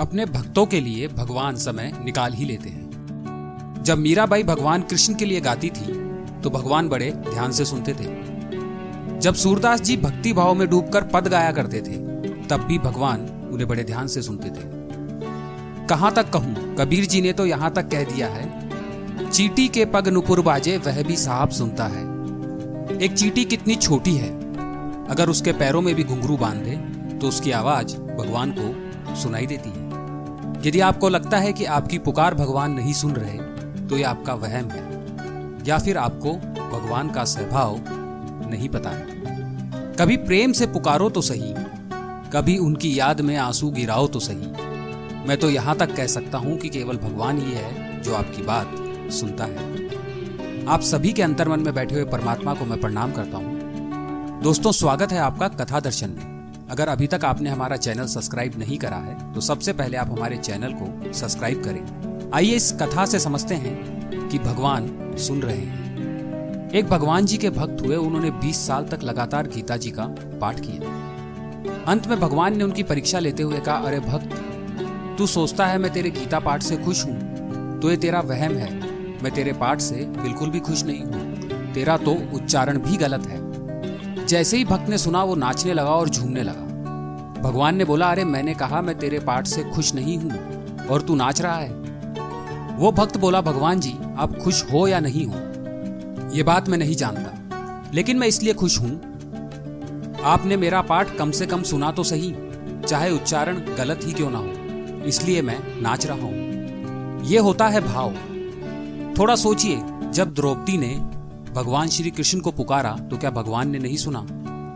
अपने भक्तों के लिए भगवान समय निकाल ही लेते हैं। जब मीराबाई भगवान कृष्ण के लिए गाती थी तो भगवान बड़े ध्यान से सुनते थे। जब सूरदास जी भक्ति भाव में डूबकर पद गाया करते थे, तब भी भगवान उन्हें बड़े ध्यान से सुनते थे। कहाँ तक कहूँ, कबीर जी ने तो यहाँ तक कह दिया है, चीटी के पग नुपुर बाजे, वह भी साहब सुनता है। एक चीटी कितनी छोटी है, अगर उसके पैरों में भी घुंघरू बाँध दे तो उसकी आवाज़ भगवान को सुनाई देती है। यदि आपको लगता है कि आपकी पुकार भगवान नहीं सुन रहे तो यह आपका वहम है, या फिर आपको भगवान का स्वभाव नहीं पता है। कभी प्रेम से पुकारो तो सही, कभी उनकी याद में आँसू गिराओ तो सही। मैं तो यहाँ तक कह सकता हूँ कि केवल भगवान ही है जो आपकी बात सुनता है। आप सभी के अंतर्मन में बैठे हुए परमात्मा को मैं प्रणाम करता हूँ। दोस्तों, स्वागत है आपका कथा दर्शन में। अगर अभी तक आपने हमारा चैनल सब्सक्राइब नहीं करा है तो सबसे पहले आप हमारे चैनल को सब्सक्राइब करें। आइए इस कथा से समझते हैं कि भगवान सुन रहे हैं। एक भगवान जी के भक्त हुए, उन्होंने 20 साल तक लगातार गीता जी का पाठ किया। अंत में भगवान ने उनकी परीक्षा लेते हुए कहा, अरे भक्त, तू सोचता है मैं तेरे गीता पाठ से खुश हूँ तो ये तेरा वहम है। मैं तेरे पाठ से बिल्कुल भी खुश नहीं हूँ। तेरा तो उच्चारण भी गलत है। जैसे ही भक्त ने सुना, वो नाचने लगा और झूमने लगा। भगवान ने बोला, अरे, मैंने कहा, मैं तेरे पाठ से खुश नहीं हूँ और तू नाच रहा है। वो भक्त बोला, भगवान जी, आप खुश हो या नहीं हो, ये बात मैं नहीं जानता, लेकिन मैं इसलिए खुश हूँ। आपने मेरा पाठ कम से कम सुना तो सही, चाहे उच्चारण गलत ही क्यों ना हो, इसलिए मैं नाच रहा हूँ। यह होता है भाव। थोड़ा सोचिए, जब द्रौपदी ने भगवान श्री कृष्ण को पुकारा तो क्या भगवान ने नहीं सुना?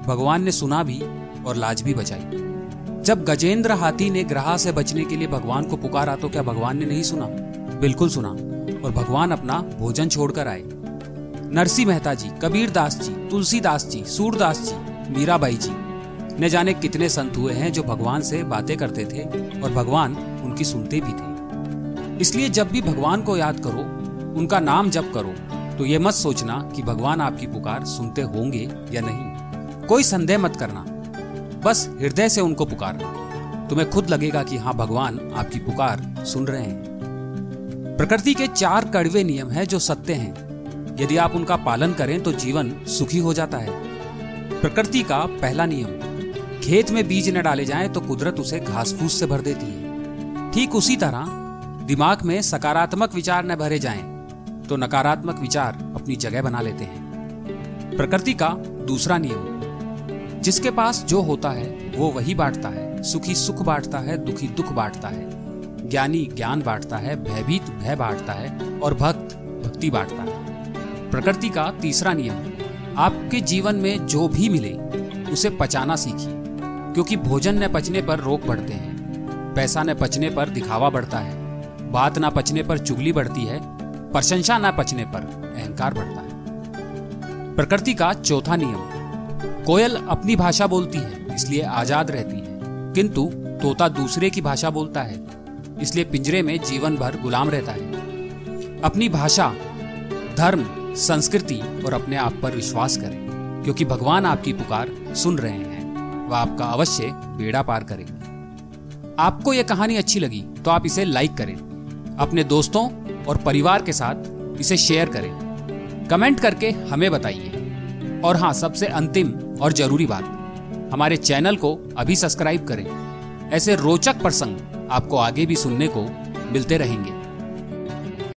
भगवान ने सुना भी और लाज भी बचाई। जब गजेंद्र हाथी ने ग्रह से बचने के लिए भगवान को पुकारा तो क्या भगवान ने नहीं सुना? बिल्कुल सुना। और भगवान अपना भोजन छोड़कर आए। नरसी मेहता जी, कबीर दास जी तुलसीदास जी, सूरदास जी, मीराबाई जी, न जाने कितने संत हुए हैं जो भगवान से बातें करते थे और भगवान उनकी सुनते भी थे। इसलिए जब भी भगवान को याद करो, उनका नाम जप करो तो ये मत सोचना कि भगवान आपकी पुकार सुनते होंगे या नहीं। कोई संदेह मत करना। बस हृदय से उनको पुकारना। तुम्हें खुद लगेगा कि हाँ भगवान आपकी पुकार सुन रहे हैं। प्रकृति के चार कड़वे नियम है जो सत्य हैं। यदि आप उनका पालन करें तो जीवन सुखी हो जाता है। प्रकृति का पहला नियम, खेत में बीज न डाले जाएँ तो कुदरत उसे घास फूस से भर देती है। ठीक उसी तरह, दिमाग में सकारात्मक विचार न भरे जाएँ तो नकारात्मक विचार अपनी जगह बना लेते हैं। प्रकृति का दूसरा नियम जिसके पास जो होता है, वो वही बांटता है। सुखी सुख बांटता है, दुखी दुख बांटता है। ज्ञानी ज्ञान बांटता है, भयभीत भय बांटता है और भक्त भक्ति बांटता है। प्रकृति का तीसरा नियम, आपके जीवन में जो भी मिले, उसे पचाना सीखिए। क्योंकि भोजन न पचने पर रोग बढ़ते हैं। पैसा न पचने पर दिखावा बढ़ता है। बात न पचने पर चुगली बढ़ती है। प्रशंसा न पचने पर अहंकार बढ़ता है। प्रकृति का चौथा नियम कोयल अपनी भाषा बोलती है, इसलिए आज़ाद रहती है। किंतु तोता दूसरे की भाषा बोलता है, इसलिए पिंजरे में जीवन भर गुलाम रहता है। अपनी भाषा, धर्म, संस्कृति और अपने आप पर विश्वास करें, क्योंकि भगवान आपकी पुकार सुन रहे हैं, वह आपका अवश्य बेड़ा पार करेंगे आपको यह कहानी अच्छी लगी तो आप इसे लाइक करें, अपने दोस्तों और परिवार के साथ इसे शेयर करें। कमेंट करके हमें बताइए। और हाँ सबसे अंतिम और ज़रूरी बात, हमारे चैनल को अभी सब्सक्राइब करें। ऐसे रोचक प्रसंग आपको आगे भी सुनने को मिलते रहेंगे।